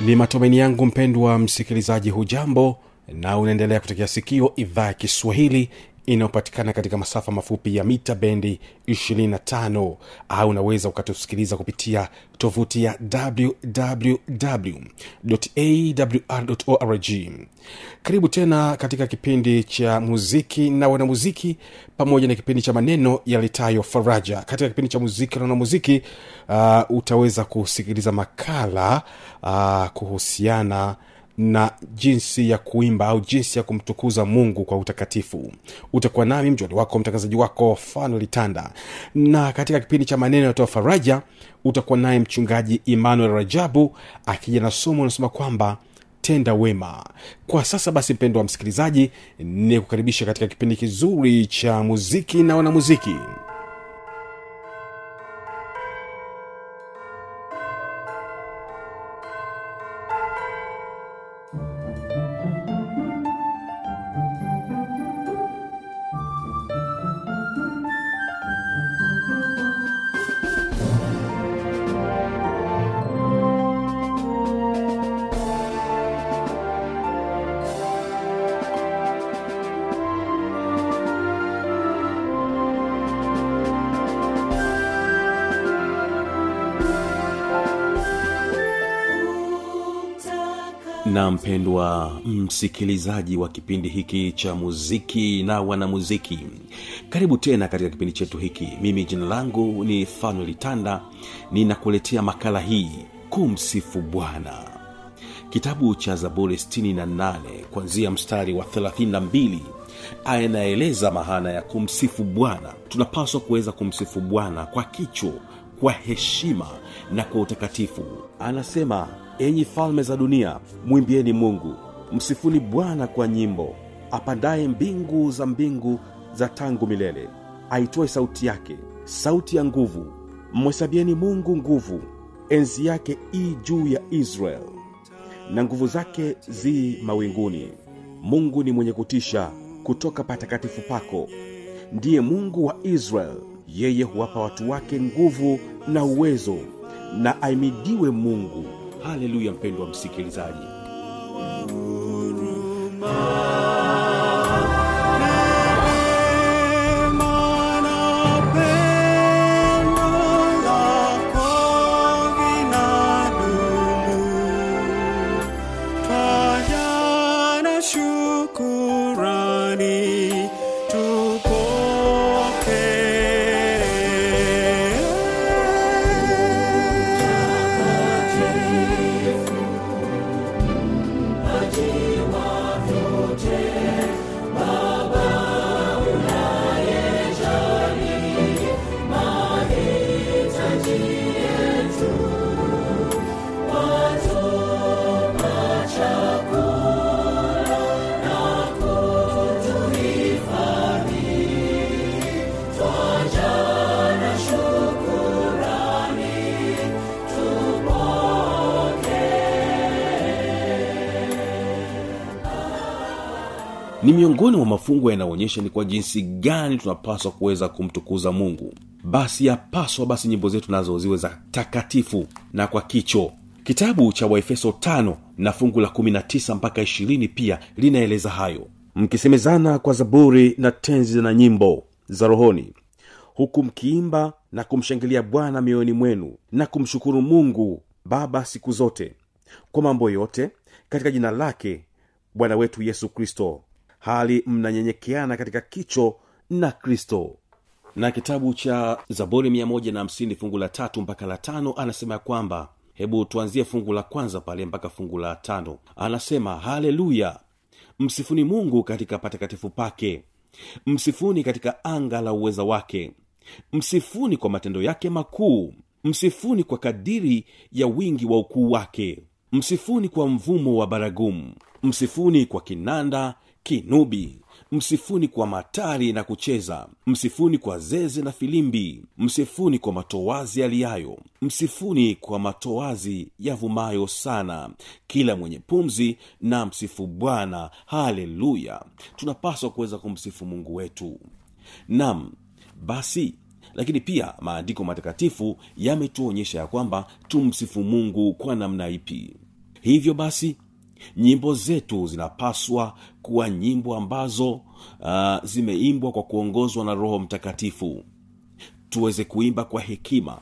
ni matumaini yangu mpendwa msikilizaji hujambo na unaendelea kutekea sikio idhaa ya kiswahili inayopatikana katika masafa mafupi ya mita bendi 25 au unaweza ukatusikiliza kupitia tovuti ya wwwawrorg karibu tena katika kipindi cha muziki na wanamuziki pamoja na kipindi cha maneno yalitayo faraja. Katika kipindi cha muziki na wanamuziki uh, utaweza kusikiliza makala uh, kuhusiana na jinsi ya kuimba au jinsi ya kumtukuza mungu kwa utakatifu. Utakuwa nami mjoli wako mtangazaji wako fano litanda. Na katika kipindi cha maneno yatoa faraja utakuwa naye mchungaji emmanuel rajabu akija na somo unasema kwamba tenda wema. Kwa sasa basi mpendo wa msikilizaji ni kukaribisha katika kipindi kizuri cha muziki na wanamuziki. na mpendwa msikilizaji wa kipindi hiki cha muziki na wanamuziki karibu tena katika kipindi chetu hiki. Mimi jina langu ni fanuel ninakuletea makala hii kumsifu bwana. Kitabu cha zaburi 68 kuanzia mstari wa 32 anaeleza mahana ya kumsifu bwana. Tunapaswa kuweza kumsifu bwana kwa kicho kwa heshima na kwa utakatifu. Anasema enyi falme za dunia mwimbieni mungu. Msifuni bwana kwa nyimbo. Apandaye mbingu za mbingu za tangu milele. Aitoe sauti yake sauti ya nguvu. Mhesabieni mungu nguvu. Enzi yake i juu ya israel. Na nguvu zake zi mawinguni. Mungu ni mwenye kutisha kutoka patakatifu pako. Ndiye mungu wa israel. Yeye huwapa watu wake nguvu na uwezo na aimidiwe mungu haleluya mpendwa msikilizaji ni miongoni mwa mafungo yanayoonyesha ni kwa jinsi gani tunapaswa kuweza kumtukuza mungu. Basi yapaswa basi nyimbo zetu nazo ziwe za takatifu na kwa kicho. Kitabu cha waefeso tano na fungu la 19 mpaka 20 pia linaeleza hayo. Mkisemezana kwa zaburi na tenzi na nyimbo za rohoni huku mkiimba na kumshangilia bwana mioyoni mwenu na kumshukuru mungu baba siku zote. Kwa mambo yote katika jina lake bwana wetu yesu kristo hali mnanyenyekeana katika kicho na kristo. Na kitabu cha zaburi 150 fungu la tatu mpaka la tano anasema ya kwamba hebu tuanzie fungu la kwanza pale mpaka fungu la tano. Anasema haleluya! Msifuni mungu katika patakatifu pake. Msifuni katika anga la uweza wake. Msifuni kwa matendo yake makuu. Msifuni kwa kadiri ya wingi wa ukuu wake. Msifuni kwa mvumo wa baragumu. Msifuni kwa kinanda kinubi msifuni kwa matari na kucheza msifuni kwa zeze na filimbi msifuni kwa matowazi yaliyayo msifuni kwa matowazi yavumayo sana kila mwenye pumzi na msifu bwana. Haleluya! Tunapaswa kuweza kumsifu mungu wetu. Nam basi lakini pia maandiko matakatifu yametuonyesha ya kwamba tumsifu mungu kwa namna ipi. Hivyo basi nyimbo zetu zinapaswa kuwa nyimbo ambazo uh, zimeimbwa kwa kuongozwa na roho mtakatifu. Tuweze kuimba kwa hekima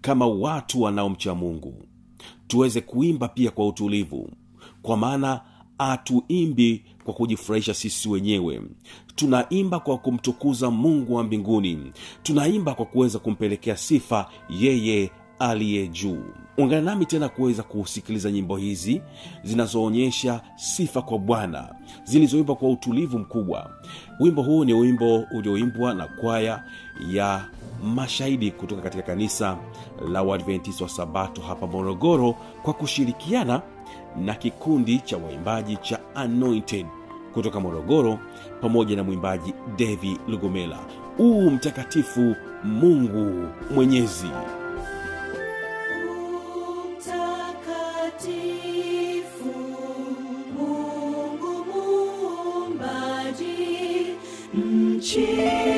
kama watu wanaomcha mungu. Tuweze kuimba pia kwa utulivu kwa maana hatuimbi kwa kujifurahisha sisi wenyewe. Tunaimba kwa kumtukuza mungu wa mbinguni. Tunaimba kwa kuweza kumpelekea sifa yeye aliye juu. Ungana nami tena kuweza kusikiliza nyimbo hizi zinazoonyesha sifa kwa bwana zilizoimbwa kwa utulivu mkubwa. Wimbo huu ni wimbo ulioimbwa na kwaya ya mashahidi kutoka katika kanisa la uadventist wa sabato hapa morogoro kwa kushirikiana na kikundi cha waimbaji cha anointed kutoka morogoro pamoja na mwimbaji devi lugomela uu mtakatifu mungu mwenyezi 君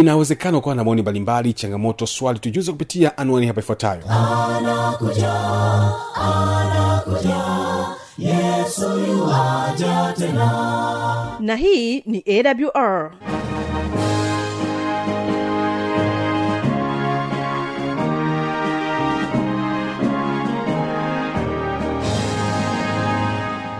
inawezekana ukawa na maoni mbalimbali changamoto swali tujuze kupitia anwani hapa ifuatayo. Na hii ni awr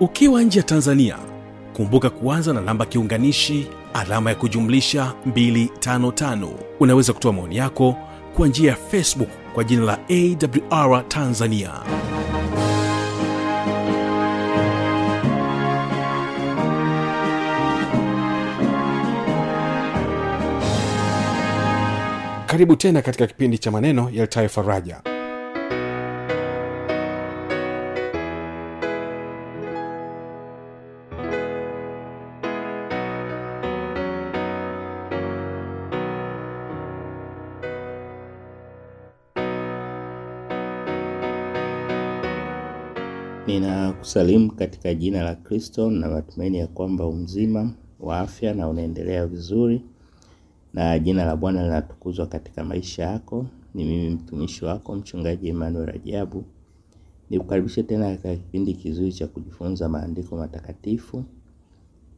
ukiwa nje ya tanzania kumbuka kuanza na namba kiunganishi alama ya kujumlisha 255 unaweza kutoa maoni yako kwa njia ya facebook kwa jina la awr tanzania. Karibu tena katika kipindi cha maneno yaltayo faraja Ninakusalimu katika jina la Kristo na matumaini ya kwamba umzima wa afya na unaendelea vizuri na jina la Bwana linatukuzwa katika maisha yako. Ni mimi mtumishi wako mchungaji Emmanuel Rajabu. Nikukaribishe tena katika kipindi kizuri cha kujifunza maandiko matakatifu,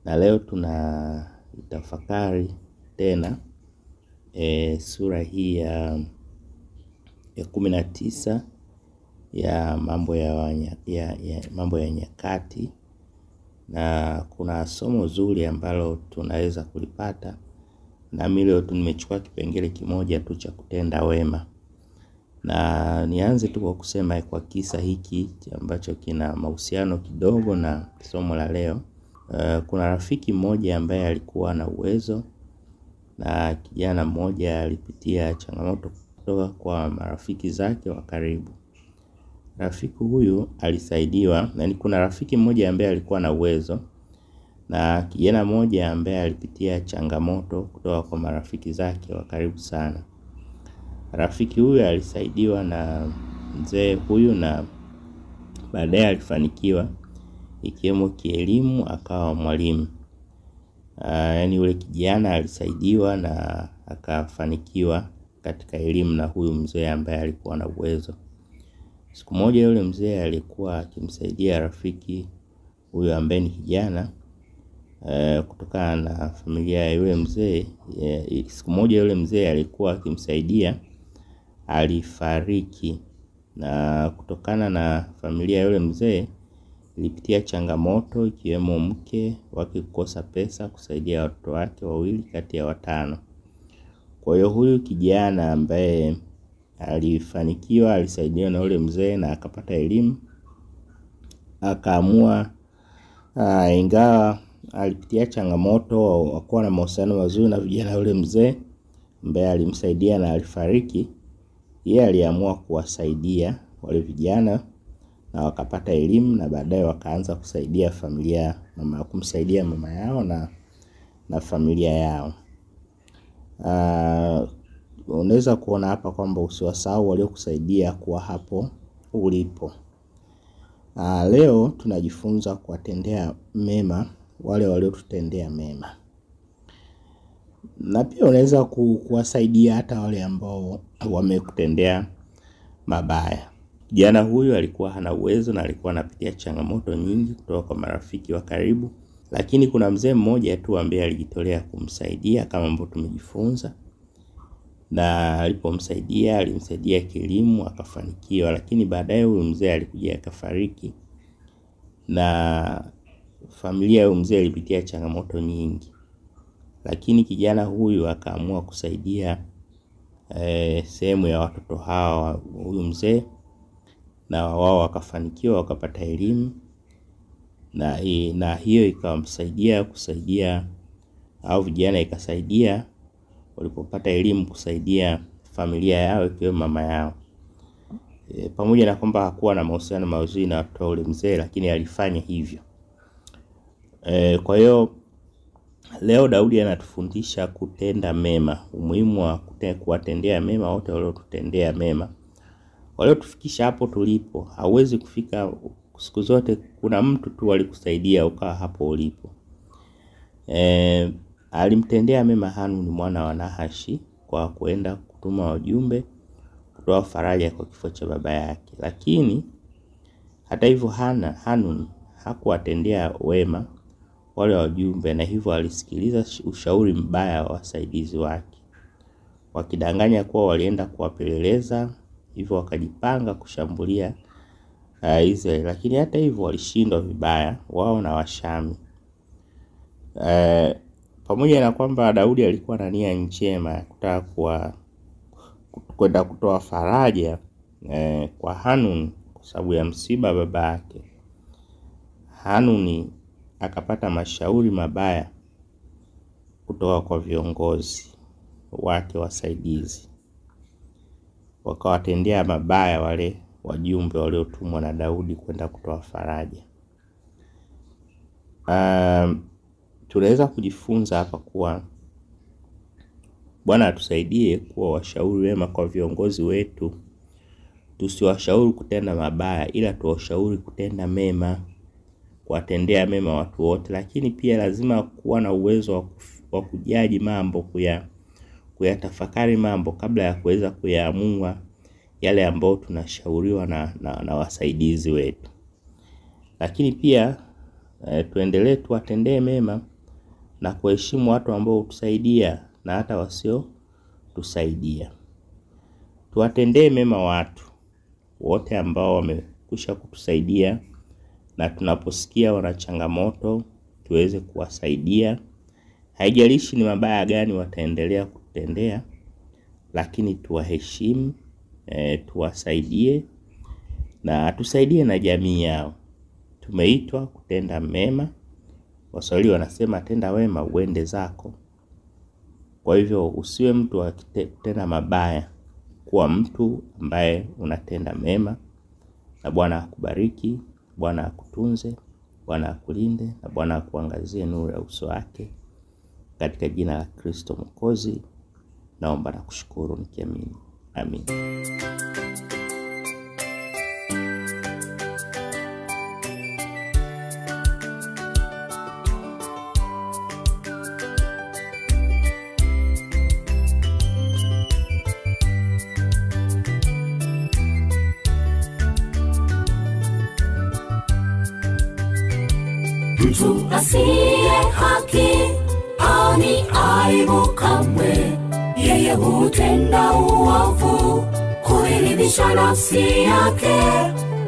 na leo tuna tafakari tena e, sura hii ya ya kumi na tisa ya mambo ya, nyakati, na kuna somo zuri ambalo tunaweza kulipata nami leo tu nimechukua kipengele kimoja tu cha kutenda wema, na nianze tu kwa kusema kwa kisa hiki ambacho kina mahusiano kidogo na somo la leo. Uh, kuna rafiki mmoja ambaye alikuwa na uwezo na kijana mmoja alipitia changamoto kutoka kwa marafiki zake wa karibu. Rafiki huyu alisaidiwa, na kuna rafiki mmoja ambaye alikuwa na uwezo na kijana mmoja ambaye alipitia changamoto kutoka kwa marafiki zake wa karibu sana. Rafiki huyu alisaidiwa na mzee huyu na baadaye alifanikiwa ikiwemo kielimu, akawa mwalimu. Yaani yule kijana alisaidiwa na akafanikiwa katika elimu na huyu mzee ambaye alikuwa na uwezo. Siku moja yule mzee alikuwa akimsaidia rafiki huyu ambaye ni kijana Uh, kutokana na familia ya yule mzee uh, siku moja yule mzee alikuwa akimsaidia alifariki, na kutokana na familia ya yule mzee ilipitia changamoto ikiwemo mke wake kukosa pesa kusaidia watoto wake wawili kati ya watano. Kwa hiyo huyu kijana ambaye alifanikiwa, alisaidiwa na ule mzee na akapata elimu, akaamua uh, ingawa alipitia changamoto wakuwa na mahusiano mazuri na vijana yule mzee ambaye alimsaidia na alifariki. Yeye aliamua kuwasaidia wale vijana na wakapata elimu na baadaye wakaanza kusaidia familia mama, kumsaidia mama yao na, na familia yao. Uh, unaweza kuona hapa kwamba usiwasahau waliokusaidia kuwa hapo ulipo. Aa, leo tunajifunza kuwatendea mema wale waliotutendea mema, na pia unaweza kuwasaidia hata wale ambao wamekutendea mabaya. Kijana huyu alikuwa hana uwezo na alikuwa anapitia changamoto nyingi kutoka kwa marafiki wa karibu, lakini kuna mzee mmoja tu ambaye alijitolea kumsaidia kama ambavyo tumejifunza, na alipomsaidia alimsaidia kielimu akafanikiwa, lakini baadaye huyu mzee alikuja akafariki. Na familia ya mzee ilipitia changamoto nyingi, lakini kijana huyu akaamua kusaidia eh, sehemu ya watoto hawa huyu mzee, na wao wakafanikiwa wakapata elimu. Na, na hiyo ikamsaidia kusaidia au vijana ikasaidia walipopata elimu kusaidia familia yao ikiwemo mama yao. E, pamoja na kwamba hakuwa na mahusiano mazuri na watoto ule mzee, lakini alifanya hivyo. E, kwa hiyo leo Daudi anatufundisha kutenda mema, umuhimu wa kuwatendea mema wote waliotutendea mema, waliotufikisha hapo tulipo. Hauwezi kufika siku zote, kuna mtu tu alikusaidia ukawa hapo ulipo. E, alimtendea mema Hanuni mwana wa Nahashi kwa kwenda kutuma wajumbe kutoa faraja kwa kifo cha baba yake, lakini hata hivyo Hana Hanuni hakuwatendea wema wale wajumbe, na hivyo alisikiliza ushauri mbaya wa wasaidizi wake, wakidanganya kuwa walienda kuwapeleleza, hivyo wakajipanga kushambulia uh, Israeli, lakini hata hivyo walishindwa vibaya wao na Washami. Uh, pamoja na kwamba Daudi alikuwa na nia njema ya kutaka kwa kwenda kutoa faraja eh, kwa Hanuni kwa sababu ya msiba baba yake. Hanuni akapata mashauri mabaya kutoka kwa viongozi wake wasaidizi, wakawatendea mabaya wale wajumbe waliotumwa na Daudi kwenda kutoa faraja. Um, tunaweza kujifunza hapa kuwa Bwana atusaidie kuwa washauri wema kwa viongozi wetu, tusiwashauri kutenda mabaya, ila tuwashauri kutenda mema, kuwatendea mema watu wote. Lakini pia lazima kuwa na uwezo wa kujaji mambo, kuya kuyatafakari mambo kabla ya kuweza kuyaamua yale ambayo tunashauriwa na, na, na wasaidizi wetu. Lakini pia eh, tuendelee tuwatendee mema na kuheshimu watu ambao hutusaidia na hata wasiotusaidia. Tuwatendee mema watu wote ambao wamekwisha kutusaidia, na tunaposikia wana changamoto tuweze kuwasaidia. Haijalishi ni mabaya gani wataendelea kututendea, lakini tuwaheshimu, e, tuwasaidie na tusaidie na jamii yao. Tumeitwa kutenda mema. Waswahili wanasema tenda wema uende zako. Kwa hivyo usiwe mtu wa kutenda mabaya, kuwa mtu ambaye unatenda mema, na Bwana akubariki, Bwana akutunze, Bwana akulinde, na Bwana akuangazie nuru ya uso wake, katika jina la Kristo Mwokozi naomba na kushukuru nikiamini, amin. Mtu asiye haki ani aibu kamwe. Yeye hutenda uovu kuiridhisha nafsi yake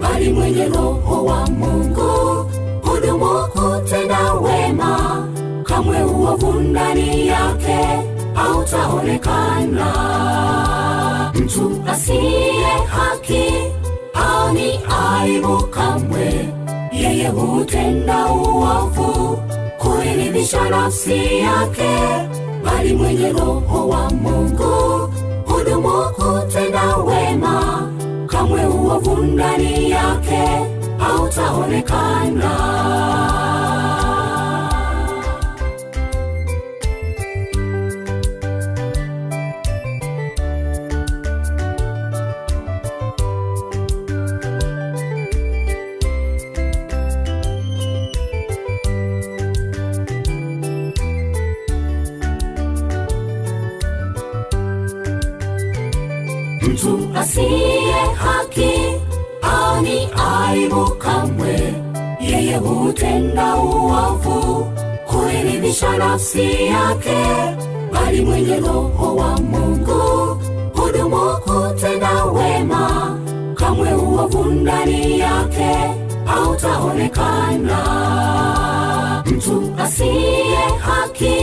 bali mwenye roho wa mungu hudumu kutenda wema. Kamwe uovu ndani yake hautaonekana. Mtu asiye haki ani aibu kamwe yeye hutenda uovu kuiridhisha nafsi yake bali mwenye roho wa mungu hudumu kutenda wema. Kamwe uovu ndani yake hautaonekana aibu kamwe. Yeye hutenda uovu kuiridhisha nafsi yake bali mwenye roho wa mungu hudumu kutenda wema. Kamwe uovu ndani yake hautaonekana. Mtu asiye haki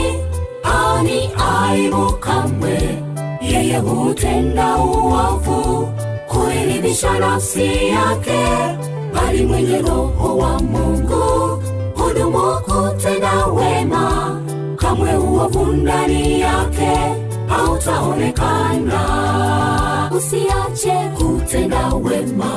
ani aibu kamwe. Yeye hutenda uovu kuiridhisha nafsi yake bali mwenye roho wa mungu hudumu kutenda wema. Kamwe uovu ndani yake hautaonekana. Usiache kutenda wema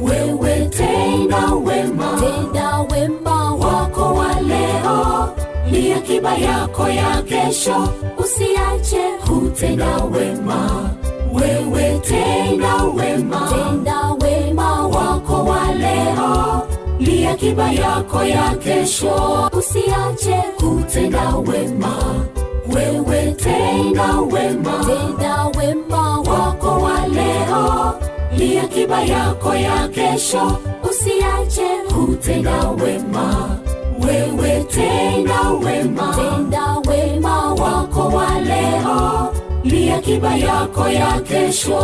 wewe tenda wema. Tenda wema wako wa leo ni akiba yako ya kesho. Usiache kutenda wema wewe tenda wema. Tenda wema wako wa leo ni akiba yako ya kesho. Usiache kutenda wema. Wewe tenda wema. Tenda wema wako wa leo ni akiba yako ya kesho. Usiache kutenda wema. Wewe tenda wema. Tenda wema wako wa leo ni akiba yako ya kesho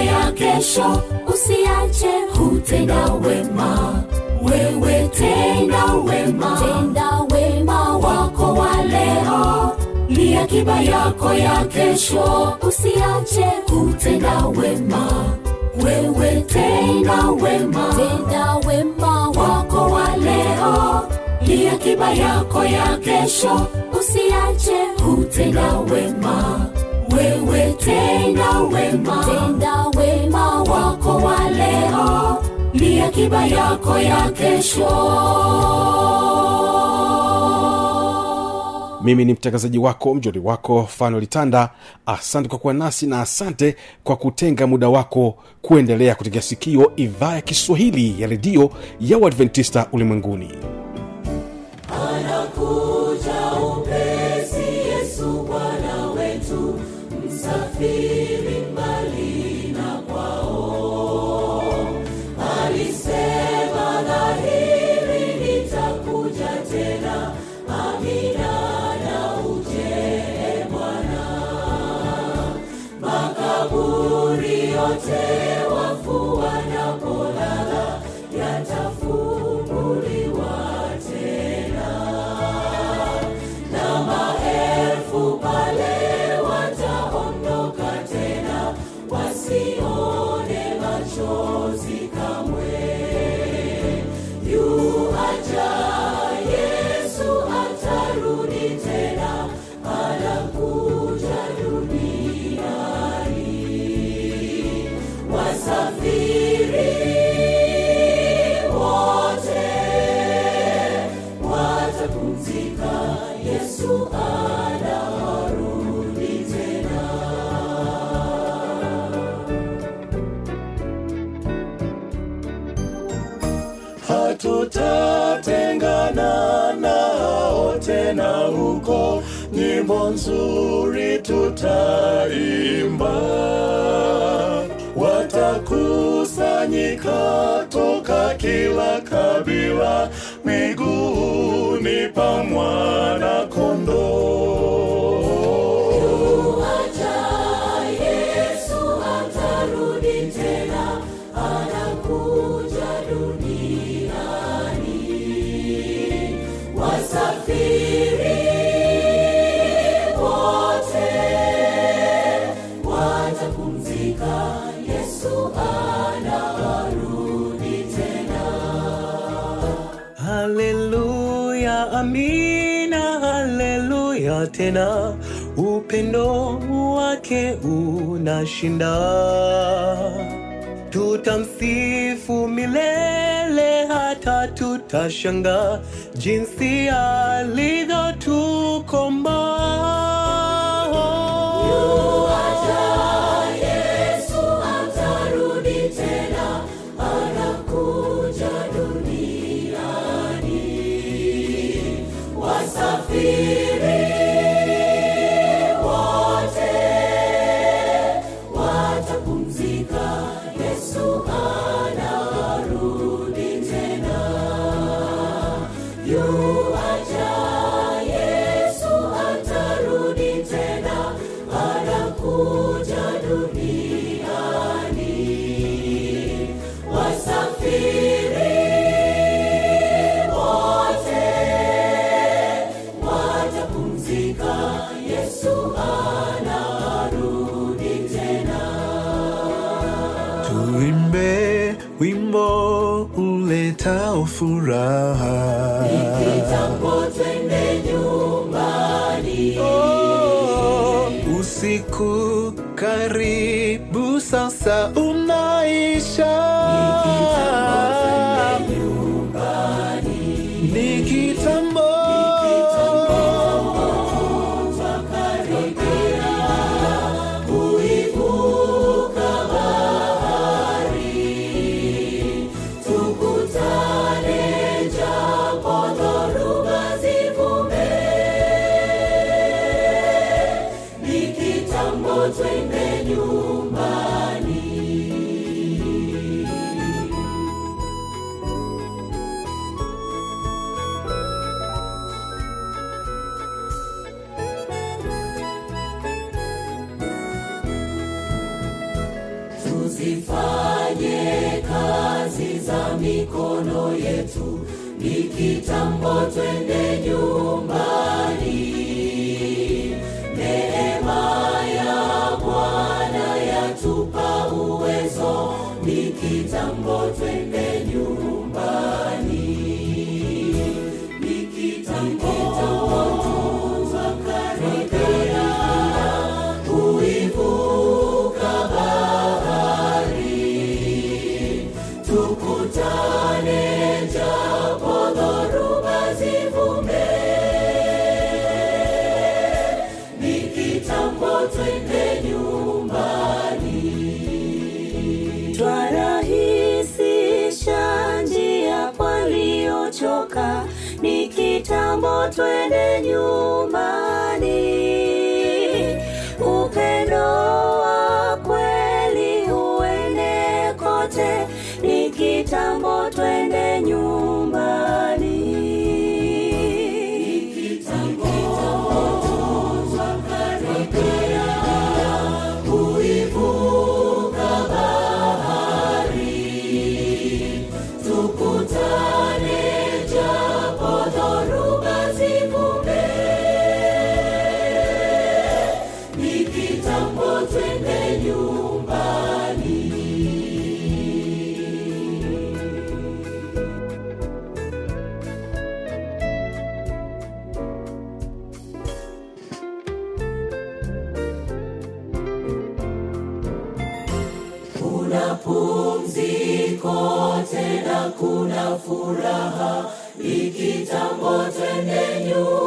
yako ya kesho. Usiache kutenda wema. Wewe tenda wema. Tenda wema wako wa leo. Ni akiba yako ya kesho. Usiache kutenda wema. Wewe tenda wema. Tenda wema wako wa leo. Ni akiba yako ya kesho. Usiache kutenda wema wewe tenda wema. Tenda wema wako wa leo. Ni akiba yako ya kesho. Mimi ni mtangazaji wako mjori wako fano litanda. Asante kwa kuwa nasi na asante kwa kutenga muda wako kuendelea kutegea sikio idhaa ya kiswahili ya redio ya uadventista ulimwenguni makaburi yote hatutatengana nao tena huko. Nyimbo nzuri tutaimba. Watakusanyika toka kila kabila miguuni pa mwana kondoo tena upendo wake unashinda. Tutamsifu milele hata tutashanga jinsi alivyotukomboa kikao furaha usiku karibu sasa mikono yetu, ni twende juu pumziko tena kuna furaha ikitambwa, twende nyumbani.